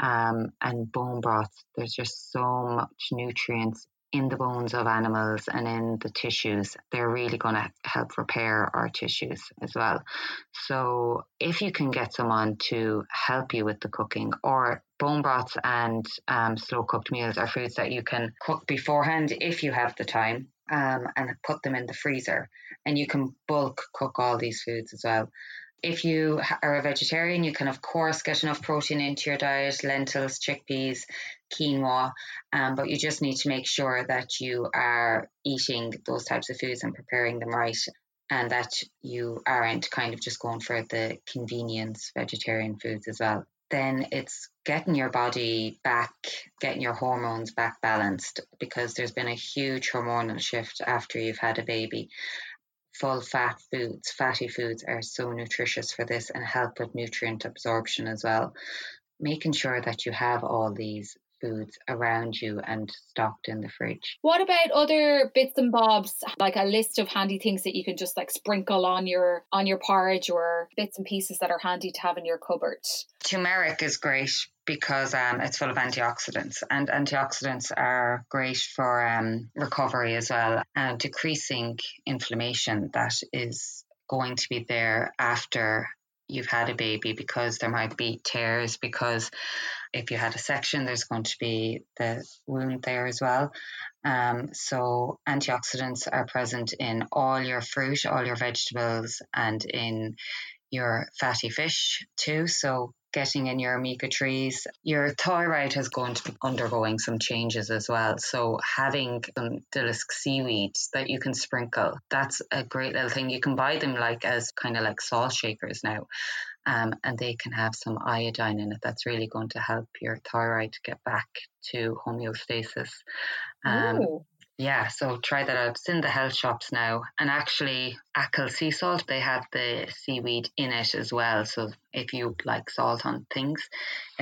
S3: Um, and bone broth, there's just so much nutrients in the bones of animals and in the tissues, they're really going to help repair our tissues as well. So, if you can get someone to help you with the cooking, or bone broths and um, slow cooked meals are foods that you can cook beforehand if you have the time um, and put them in the freezer. And you can bulk cook all these foods as well if you are a vegetarian, you can, of course, get enough protein into your diet lentils, chickpeas, quinoa, um, but you just need to make sure that you are eating those types of foods and preparing them right. And that you aren't kind of just going for the convenience vegetarian foods as well. Then it's getting your body back, getting your hormones back balanced because there's been a huge hormonal shift after you've had a baby full fat foods, fatty foods are so nutritious for this and help with nutrient absorption as well. Making sure that you have all these foods around you and stocked in the fridge.
S4: What about other bits and bobs, like a list of handy things that you can just like sprinkle on your on your porridge or bits and pieces that are handy to have in your cupboard?
S3: Turmeric is great because um, it's full of antioxidants, and antioxidants are great for um, recovery as well and decreasing inflammation that is going to be there after you've had a baby because there might be tears because if you had a section, there's going to be the wound there as well. Um, so antioxidants are present in all your fruit, all your vegetables, and in your fatty fish too. So getting in your omega threes, your thyroid is going to be undergoing some changes as well. So having some dillisk seaweed that you can sprinkle, that's a great little thing. You can buy them like as kind of like salt shakers now. Um, and they can have some iodine in it. That's really going to help your thyroid get back to homeostasis. Um, yeah, so try that out. It's in the health shops now. And actually, Achill sea salt, they have the seaweed in it as well. So if you like salt on things,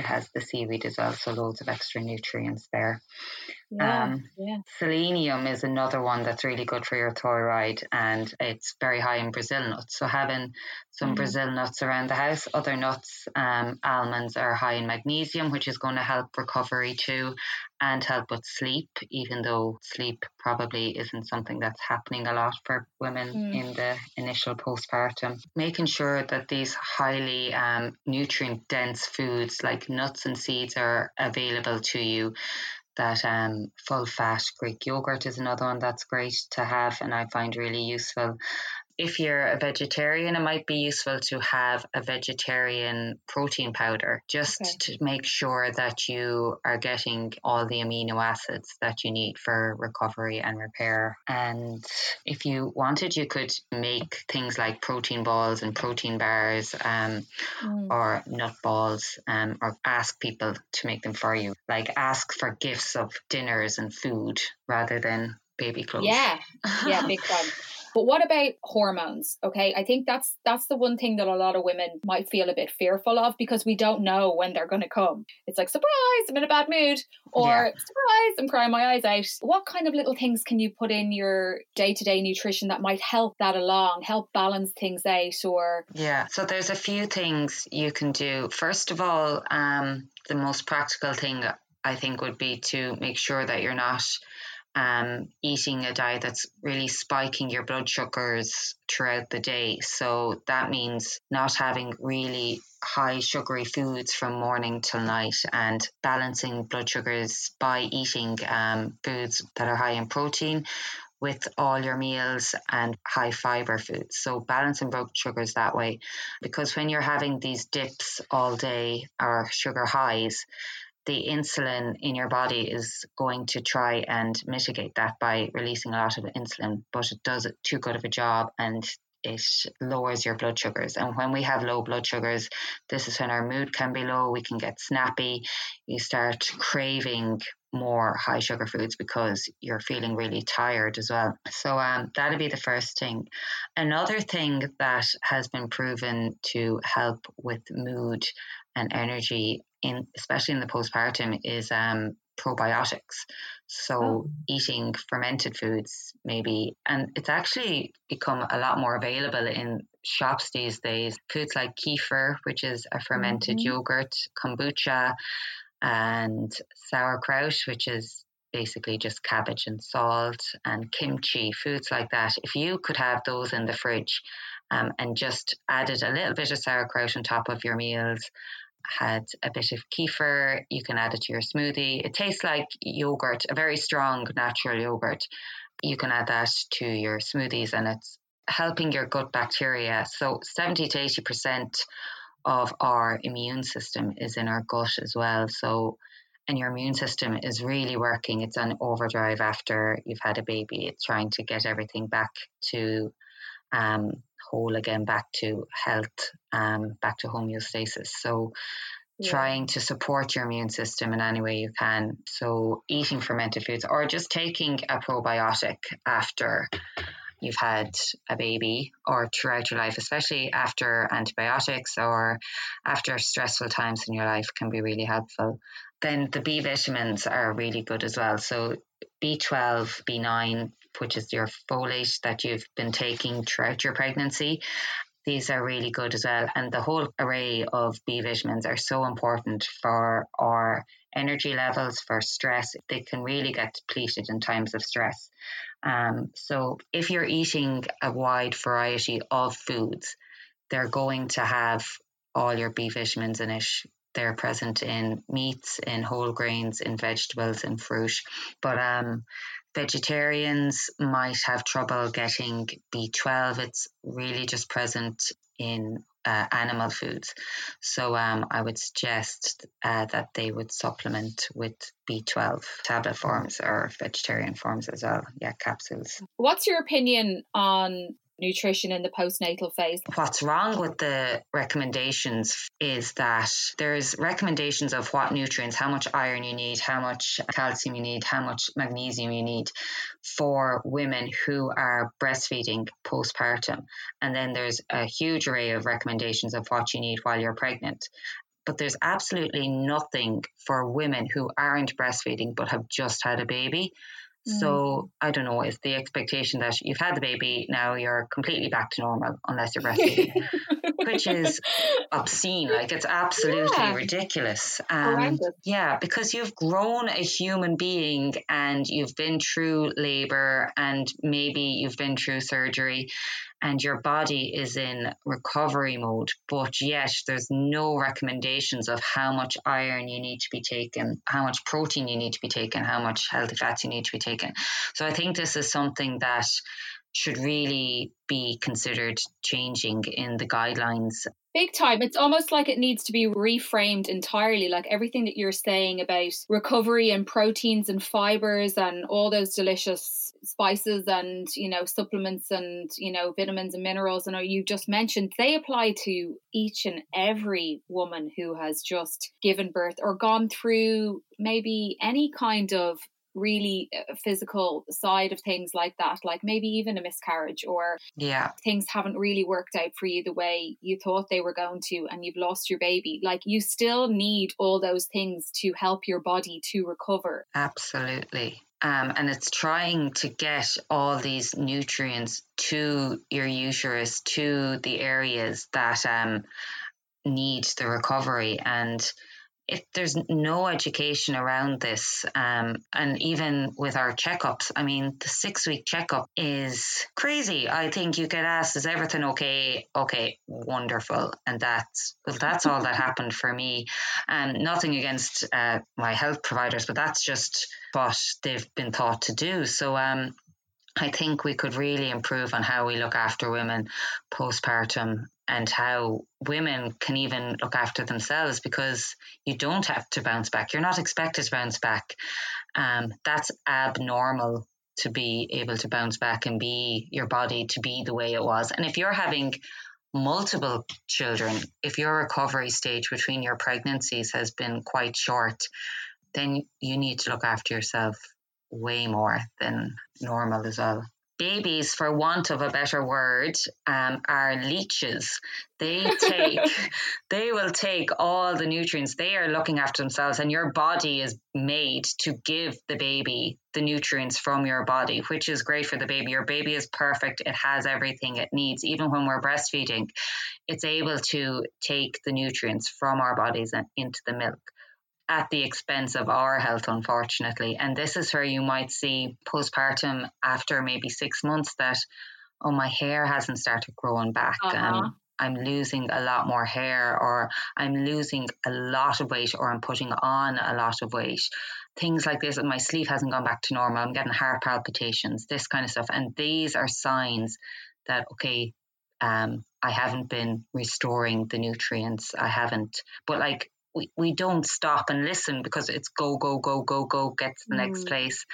S3: it has the seaweed as well. So loads of extra nutrients there.
S4: Yeah, um, yeah.
S3: Selenium is another one that's really good for your thyroid and it's very high in Brazil nuts. So having some mm. Brazil nuts around the house, other nuts, um, almonds are high in magnesium, which is going to help recovery too and help with sleep, even though sleep probably isn't something that's happening a lot for women mm. in the initial postpartum. Making sure that these highly um, nutrient dense foods like nuts and seeds are available to you that um, full fat Greek yogurt is another one that's great to have and I find really useful if you're a vegetarian, it might be useful to have a vegetarian protein powder just okay. to make sure that you are getting all the amino acids that you need for recovery and repair. And if you wanted, you could make things like protein balls and protein bars um, mm. or nut balls um, or ask people to make them for you. Like ask for gifts of dinners and food rather than baby clothes.
S4: Yeah, yeah, [laughs] big fun. But what about hormones? Okay, I think that's that's the one thing that a lot of women might feel a bit fearful of because we don't know when they're going to come. It's like surprise, I'm in a bad mood, or yeah. surprise, I'm crying my eyes out. What kind of little things can you put in your day to day nutrition that might help that along, help balance things out, or
S3: yeah? So there's a few things you can do. First of all, um, the most practical thing I think would be to make sure that you're not um, eating a diet that's really spiking your blood sugars throughout the day. So that means not having really high sugary foods from morning till night and balancing blood sugars by eating um, foods that are high in protein with all your meals and high fiber foods. So balancing blood sugars that way. Because when you're having these dips all day or sugar highs, the insulin in your body is going to try and mitigate that by releasing a lot of insulin, but it does too good of a job and it lowers your blood sugars. And when we have low blood sugars, this is when our mood can be low, we can get snappy, you start craving more high sugar foods because you're feeling really tired as well. So um, that'd be the first thing. Another thing that has been proven to help with mood and energy in especially in the postpartum is um, probiotics. So oh. eating fermented foods maybe and it's actually become a lot more available in shops these days. Foods like kefir, which is a fermented mm-hmm. yogurt, kombucha and sauerkraut, which is basically just cabbage and salt and kimchi, foods like that. If you could have those in the fridge um, and just added a little bit of sauerkraut on top of your meals had a bit of kefir. You can add it to your smoothie. It tastes like yogurt, a very strong natural yogurt. You can add that to your smoothies and it's helping your gut bacteria. So 70 to 80% of our immune system is in our gut as well. So and your immune system is really working. It's on overdrive after you've had a baby. It's trying to get everything back to um, whole again, back to health, um, back to homeostasis. So, yeah. trying to support your immune system in any way you can. So, eating fermented foods or just taking a probiotic after you've had a baby or throughout your life, especially after antibiotics or after stressful times in your life, can be really helpful. Then the B vitamins are really good as well. So B12, B9, which is your folate that you've been taking throughout your pregnancy. These are really good as well. And the whole array of B vitamins are so important for our energy levels, for stress. They can really get depleted in times of stress. Um, so if you're eating a wide variety of foods, they're going to have all your B vitamins in it they're present in meats, in whole grains, in vegetables, in fruit. But um, vegetarians might have trouble getting B12. It's really just present in uh, animal foods. So um, I would suggest uh, that they would supplement with B12 tablet forms or vegetarian forms as well. Yeah, capsules.
S4: What's your opinion on nutrition in the postnatal phase.
S3: What's wrong with the recommendations is that there's recommendations of what nutrients, how much iron you need, how much calcium you need, how much magnesium you need for women who are breastfeeding postpartum. And then there's a huge array of recommendations of what you need while you're pregnant but there's absolutely nothing for women who aren't breastfeeding but have just had a baby. So mm. I don't know, is the expectation that you've had the baby, now you're completely back to normal unless you're breastfeeding, [laughs] which is obscene. Like it's absolutely yeah. ridiculous. Um, yeah, because you've grown a human being and you've been through labor and maybe you've been through surgery and your body is in recovery mode, but yet there's no recommendations of how much iron you need to be taken, how much protein you need to be taken, how much healthy fats you need to be taken. So I think this is something that should really be considered changing in the guidelines
S4: Big time. It's almost like it needs to be reframed entirely. Like everything that you're saying about recovery and proteins and fibers and all those delicious spices and, you know, supplements and, you know, vitamins and minerals and you just mentioned, they apply to each and every woman who has just given birth or gone through maybe any kind of really uh, physical side of things like that like maybe even a miscarriage or
S3: yeah.
S4: things haven't really worked out for you the way you thought they were going to and you've lost your baby like you still need all those things to help your body to recover.
S3: Absolutely. Um, and it's trying to get all these nutrients to your uterus to the areas that um, need the recovery and if there's no education around this, um, and even with our checkups, I mean, the six week checkup is crazy. I think you get asked, "Is everything okay?" Okay, wonderful, and that's well, that's all that happened for me. And um, nothing against uh, my health providers, but that's just what they've been taught to do. So, um, I think we could really improve on how we look after women postpartum and how women can even look after themselves because you don't have to bounce back. You're not expected to bounce back. Um, that's abnormal to be able to bounce back and be your body to be the way it was. And if you're having multiple children, if your recovery stage between your pregnancies has been quite short, then you need to look after yourself way more than normal as well. Babies, for want of a better word, um, are leeches. They take, [laughs] they will take all the nutrients. They are looking after themselves, and your body is made to give the baby the nutrients from your body, which is great for the baby. Your baby is perfect; it has everything it needs. Even when we're breastfeeding, it's able to take the nutrients from our bodies and into the milk at the expense of our health, unfortunately. And this is where you might see postpartum after maybe six months that, oh, my hair hasn't started growing back. Uh-huh. Um, I'm losing a lot more hair, or I'm losing a lot of weight, or I'm putting on a lot of weight. Things like this, my sleep hasn't gone back to normal. I'm getting heart palpitations, this kind of stuff. And these are signs that, okay, um, I haven't been restoring the nutrients. I haven't, but like we, we don't stop and listen because it's go, go, go, go, go, get to the mm. next place.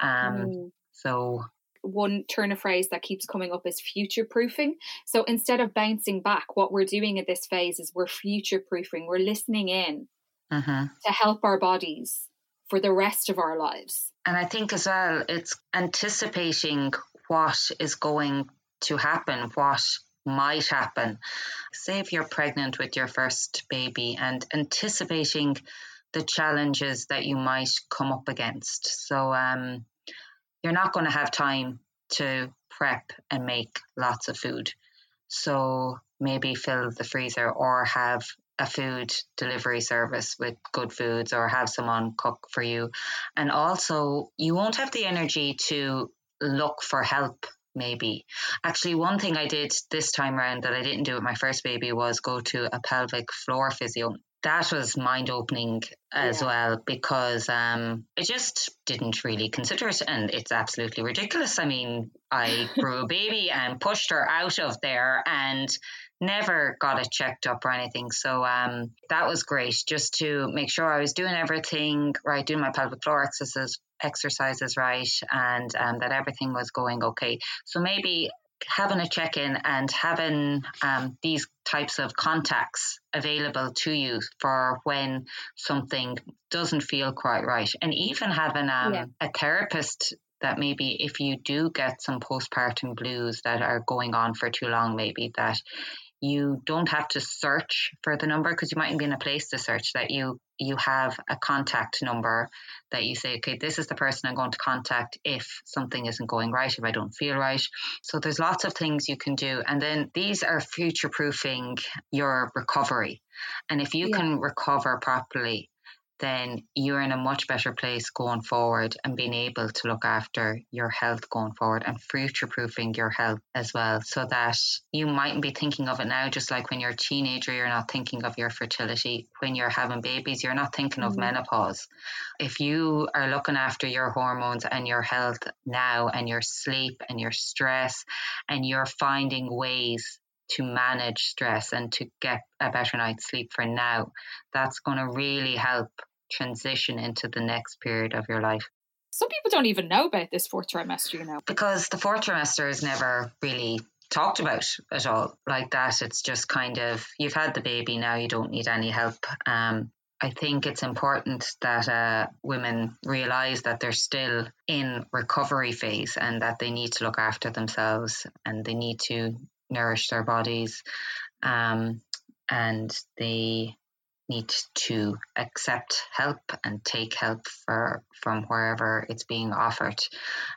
S3: Um, mm. So
S4: one turn of phrase that keeps coming up is future proofing. So instead of bouncing back, what we're doing at this phase is we're future proofing. We're listening in uh-huh. to help our bodies for the rest of our lives.
S3: And I think as well, it's anticipating what is going to happen, what might happen. Say if you're pregnant with your first baby and anticipating the challenges that you might come up against. So um, you're not going to have time to prep and make lots of food. So maybe fill the freezer or have a food delivery service with good foods or have someone cook for you. And also, you won't have the energy to look for help maybe. Actually, one thing I did this time around that I didn't do with my first baby was go to a pelvic floor physio. that was mind opening as
S4: Yeah.
S3: well because um, I just didn't really consider it. And it's absolutely ridiculous. I mean, I grew a baby and pushed her out of there and never got it checked up or anything. So um, that was great just to make sure I was doing everything right, doing my pelvic floor exercises, exercises right, and um, that everything was going okay. So maybe having a check in and having um, these types of contacts available to you for when something doesn't feel quite right, and even having um,
S4: Yeah.
S3: a therapist that maybe if you do get some postpartum blues that are going on for too long, maybe that you don't have to search for the number because you mightn't be in a place to search that you you have a contact number that you say okay this is the person i'm going to contact if something isn't going right if i don't feel right. So there's lots of things you can do. And then these are future proofing your recovery. And if you
S4: Yeah.
S3: can recover properly then you're in a much better place going forward and being able to look after your health going forward and future proofing your health as well so that you mightn't be thinking of it now just like when you're a teenager you're not thinking of your fertility when you're having babies you're not thinking of
S4: Mhm.
S3: menopause if you are looking after your hormones and your health now and your sleep and your stress and you're finding ways to manage stress and to get a better night's sleep for now that's going to really help transition into the next period of your life.
S4: Some people don't even know about this fourth trimester, you know.
S3: because the fourth trimester is never really talked about at all like that. It's just kind of you've had the baby now you don't need any help. Um I think it's important that uh, women realize that they're still in recovery phase and that they need to look after themselves and they need to nourish their bodies um, and they need to accept help and take help for from wherever it's being offered.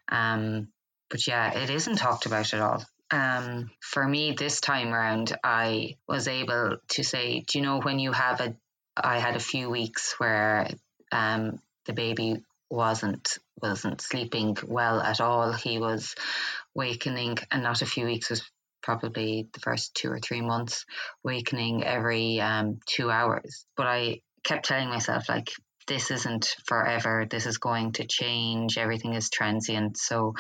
S3: Um, but yeah, it isn't talked about at all. Um, for me, this time around, I was able to say, do you know when you have a, I had a few weeks where um, the baby wasn't wasn't sleeping well at all. He was wakening, and not a few weeks was probably the first two or three months, wakening every um, two hours. But I kept telling myself like this isn't forever. This is going to change. Everything is transient. So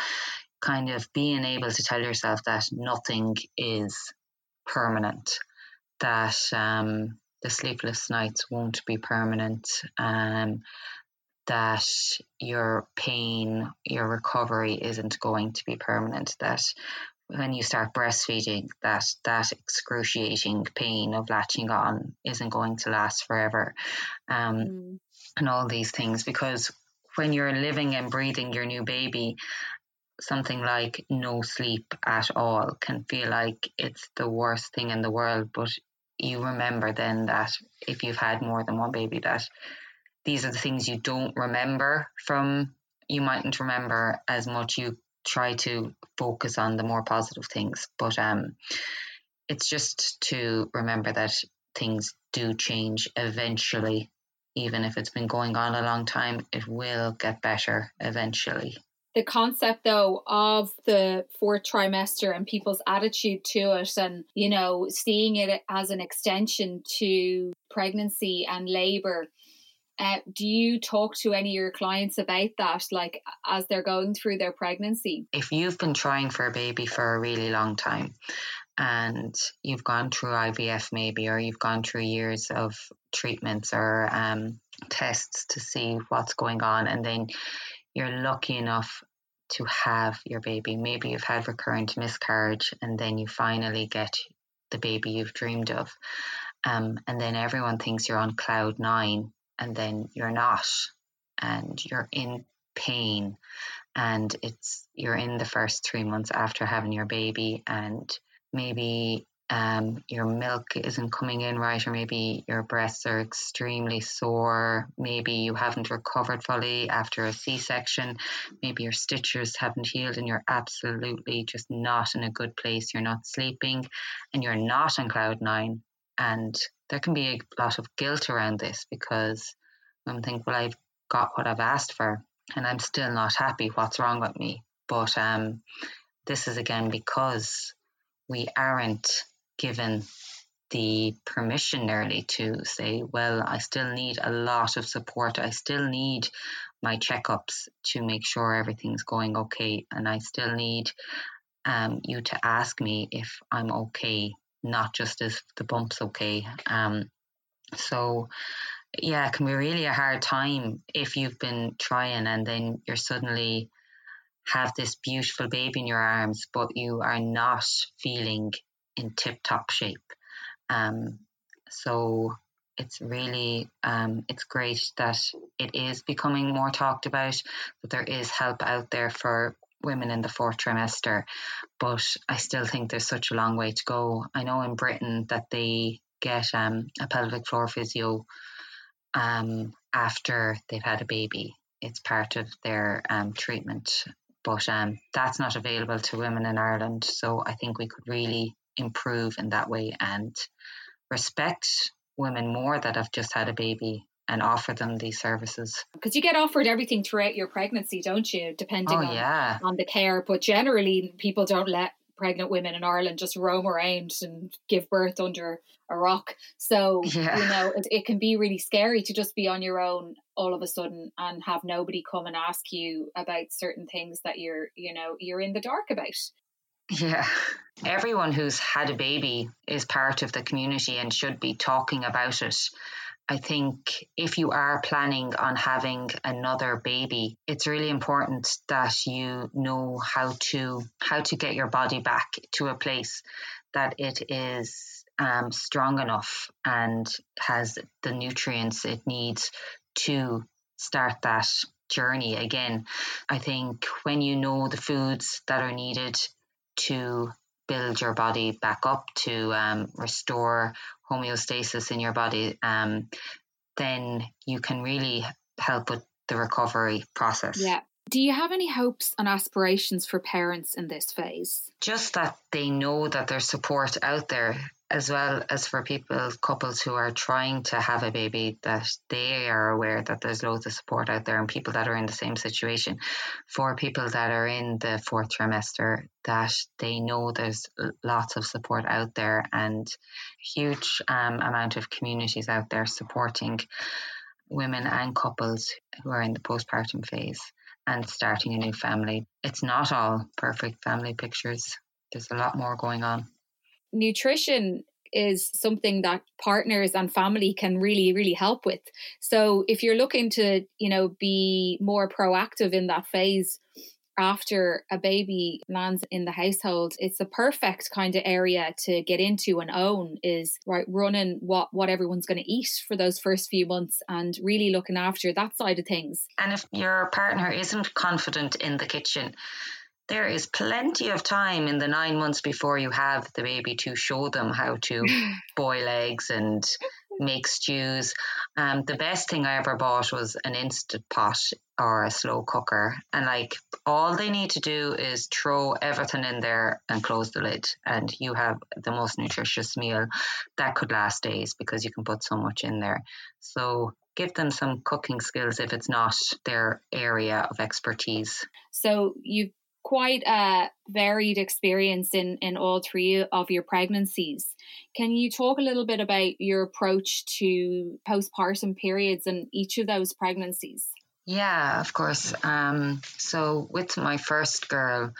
S3: kind of being able to tell yourself that nothing is permanent, that um, the sleepless nights won't be permanent, um, that your pain, your recovery isn't going to be permanent, that when you start breastfeeding, that that excruciating pain of latching on isn't going to last forever, um,
S4: Mm.
S3: and all these things because when you're living and breathing your new baby, something like no sleep at all can feel like it's the worst thing in the world. But you remember then that if you've had more than one baby, that these are the things you don't remember from, you mightn't remember as much. You try to focus on the more positive things. But um, it's just to remember that things do change eventually. Even if it's been going on a long time, it will get better eventually
S4: the concept though of the fourth trimester and people's attitude to it and you know seeing it as an extension to pregnancy and labor uh, do you talk to any of your clients about that like as they're going through their pregnancy
S3: if you've been trying for a baby for a really long time and you've gone through IVF maybe or you've gone through years of treatments or um, tests to see what's going on and then you're lucky enough to have your baby. Maybe you've had recurrent miscarriage and then you finally get the baby you've dreamed of. Um, and then everyone thinks you're on cloud nine and then you're not. And you're in pain and it's you're in the first three months after having your baby and maybe um, your milk isn't coming in right, or maybe your breasts are extremely sore. Maybe you haven't recovered fully after a C section. Maybe your stitches haven't healed, and you're absolutely just not in a good place. You're not sleeping, and you're not on cloud nine. And there can be a lot of guilt around this because I'm thinking, well, I've got what I've asked for, and I'm still not happy. What's wrong with me? But um, this is again because we aren't given the permission nearly to say, well, I still need a lot of support. I still need my checkups to make sure everything's going okay. And I still need um, you to ask me if I'm okay, not just if the bump's okay. Um, so, yeah, it can be really a hard time if you've been trying and then you're suddenly have this beautiful baby in your arms, but you are not feeling in tip top shape. Um, so it's really um, it's great that it is becoming more talked about, that there is help out there for women in the fourth trimester. But I still think there's such a long way to go. I know in Britain that they get um, a pelvic floor physio um, after they've had a baby. It's part of their um, treatment, but um, that's not available to women in Ireland. So I think we could really improve in that way and respect women more that have just had a baby and offer them these services.
S4: Because you get offered everything throughout your pregnancy, don't you? Depending
S3: oh,
S4: on,
S3: yeah.
S4: on the care. But generally, people don't let pregnant women in Ireland just roam around and give birth under a rock. So,
S3: yeah.
S4: you know, it, it can be really scary to just be on your own all of a sudden and have nobody come and ask you about certain things that you're, you know, you're in the dark about.
S3: Yeah. Everyone who's had a baby is part of the community and should be talking about it. I think if you are planning on having another baby, it's really important that you know how to how to get your body back to a place that it is um, strong enough and has the nutrients it needs to start that journey again. I think when you know the foods that are needed to build your body back up to um, restore homeostasis in your body, um, then you can really help with the recovery process.
S4: Yeah. Do you have any hopes and aspirations for parents in this phase?
S3: Just that they know that there's support out there as well as for people, couples who are trying to have a baby, that they are aware that there's loads of support out there and people that are in the same situation. For people that are in the fourth trimester, that they know there's lots of support out there and huge um, amount of communities out there supporting women and couples who are in the postpartum phase and starting a new family. It's not all perfect family pictures. There's a lot more going on
S4: nutrition is something that partners and family can really really help with. So if you're looking to you know be more proactive in that phase after a baby lands in the household it's a perfect kind of area to get into and own is right running what what everyone's going to eat for those first few months and really looking after that side of things.
S3: And if your partner isn't confident in the kitchen there is plenty of time in the nine months before you have the baby to show them how to [laughs] boil eggs and make stews. Um, the best thing I ever bought was an instant pot or a slow cooker. And like all they need to do is throw everything in there and close the lid. And you have the most nutritious meal that could last days because you can put so much in there. So give them some cooking skills if it's not their area of expertise.
S4: So you've quite a varied experience in, in all three of your pregnancies. Can you talk a little bit about your approach to postpartum periods in each of those pregnancies?
S3: Yeah, of course. Um, so, with my first girl,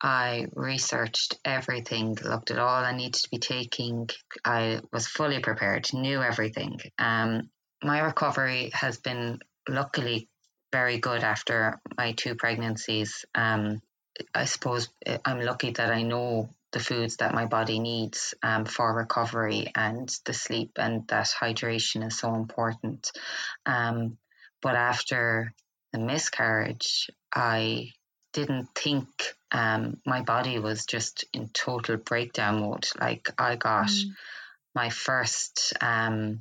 S3: I researched everything, looked at all I needed to be taking. I was fully prepared, knew everything. Um, my recovery has been luckily very good after my two pregnancies. Um, I suppose eh, I'm lucky that I know the foods that my body needs um, for recovery and the sleep and that hydration is so important. Um, but after the miscarriage, I didn't think um, my body was just in total breakdown mode. Like I got mm. my first um,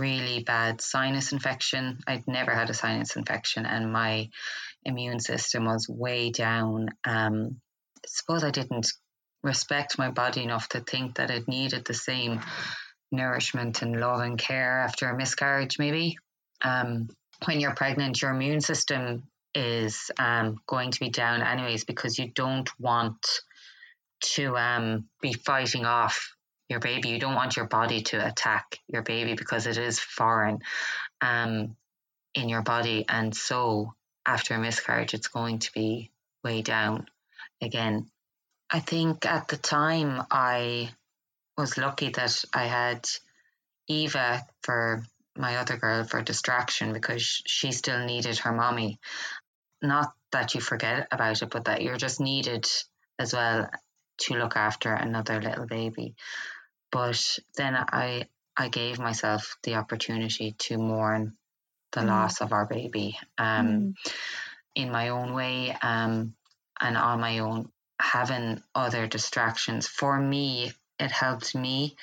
S3: really bad sinus infection. I'd never had a sinus infection, and my immune system was way down. Um, I suppose I didn't respect my body enough to think that it needed the same nourishment and love and care after a miscarriage, maybe. Um, when you're pregnant, your immune system is um, going to be down anyways because you don't want to um, be fighting off your baby. You don't want your body to attack your baby because it is foreign um, in your body. And so after a miscarriage, it's going to be way down again. I think at the time I was lucky that I had Eva for my other girl for distraction because she still needed her mommy. Not that you forget about it, but that you're just needed as well to look after another little baby. But then I I gave myself the opportunity to mourn the mm. loss of our baby um, mm. in my own way um, and on my own. Having other distractions for me, it helped me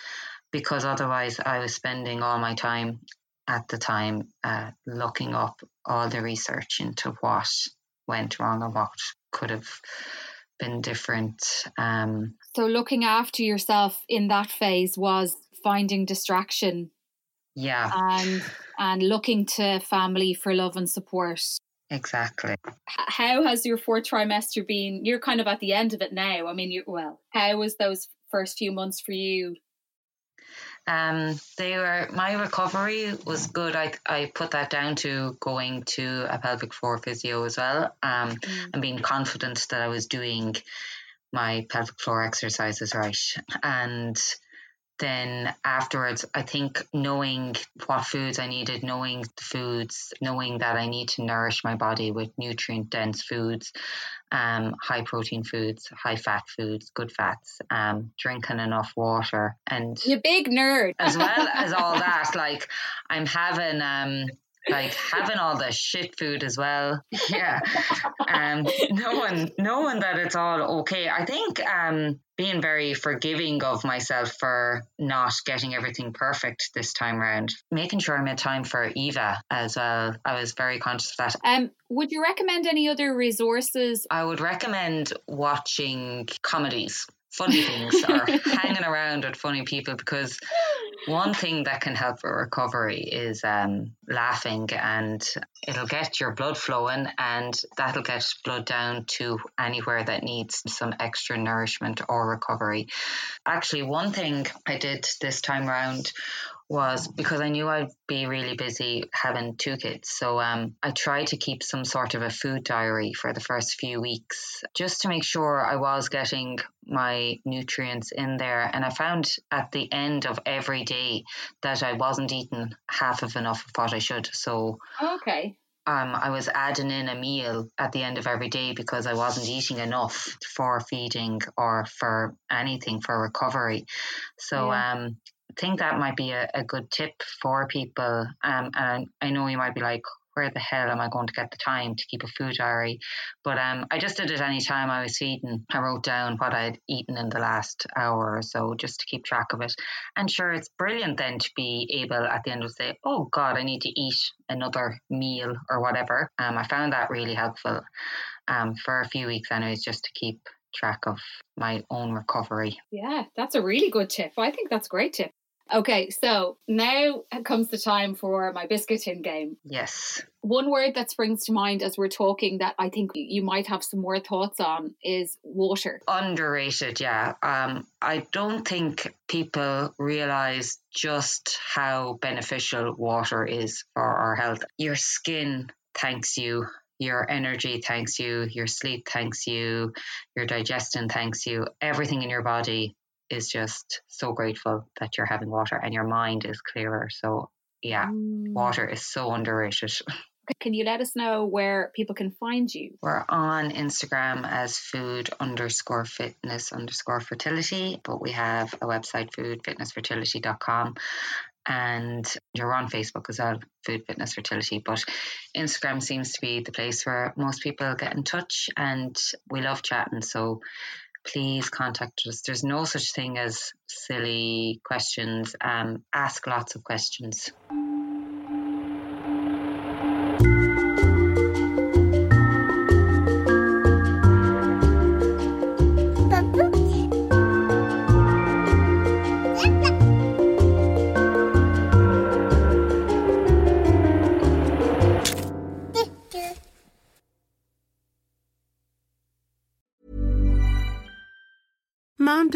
S3: because otherwise I was spending all my time at the time uh, looking up all the research into what went wrong and what could have been different. Um,
S4: so, looking after yourself in that phase was finding distraction.
S3: Yeah.
S4: And and looking to family for love and support.
S3: Exactly.
S4: How has your fourth trimester been? You're kind of at the end of it now. I mean, you well, how was those first few months for you?
S3: Um, they were my recovery was good. I I put that down to going to a pelvic floor physio as well, um, mm. and being confident that I was doing my pelvic floor exercises right, and then afterwards, I think knowing what foods I needed, knowing the foods, knowing that I need to nourish my body with nutrient dense foods, um, high protein foods, high fat foods, good fats, um, drinking enough water, and
S4: you big nerd,
S3: as well [laughs] as all that. Like I'm having um, like having all the shit food as well. Yeah. Um knowing knowing that it's all okay. I think um being very forgiving of myself for not getting everything perfect this time around. Making sure I made time for Eva as well. I was very conscious of that.
S4: Um would you recommend any other resources?
S3: I would recommend watching comedies funny things or hanging around with funny people because one thing that can help with recovery is um, laughing and it'll get your blood flowing and that'll get blood down to anywhere that needs some extra nourishment or recovery. Actually, one thing I did this time around was because I knew I'd be really busy having two kids. So um, I tried to keep some sort of a food diary for the first few weeks just to make sure I was getting my nutrients in there. And I found at the end of every day that I wasn't eating half of enough of what I should. So,
S4: okay.
S3: Um, I was adding in a meal at the end of every day because I wasn't eating enough for feeding or for anything for recovery. So yeah. um, think that might be a, a good tip for people. Um, and I know you might be like, where the hell am I going to get the time to keep a food diary? But um, I just did it any time I was feeding. I wrote down what I'd eaten in the last hour or so just to keep track of it. And sure, it's brilliant then to be able at the end of the day, oh God, I need to eat another meal or whatever. Um, I found that really helpful um, for a few weeks, anyways, just to keep track of my own recovery.
S4: Yeah, that's a really good tip. I think that's a great tip. Okay, so now comes the time for my biscuit tin game.
S3: Yes.
S4: One word that springs to mind as we're talking that I think you might have some more thoughts on is water.
S3: Underrated, yeah. Um, I don't think people realize just how beneficial water is for our health. Your skin thanks you your energy thanks you, your sleep thanks you, your digestion thanks you, everything in your body is just so grateful that you're having water and your mind is clearer. So, yeah, mm. water is so underrated. [laughs]
S4: Can you let us know where people can find you?
S3: We're on Instagram as food underscore fitness underscore fertility, but we have a website, foodfitnessfertility.com. And you're on Facebook as well, Food Fitness Fertility. But Instagram seems to be the place where most people get in touch, and we love chatting. So please contact us. There's no such thing as silly questions. Um, ask lots of questions.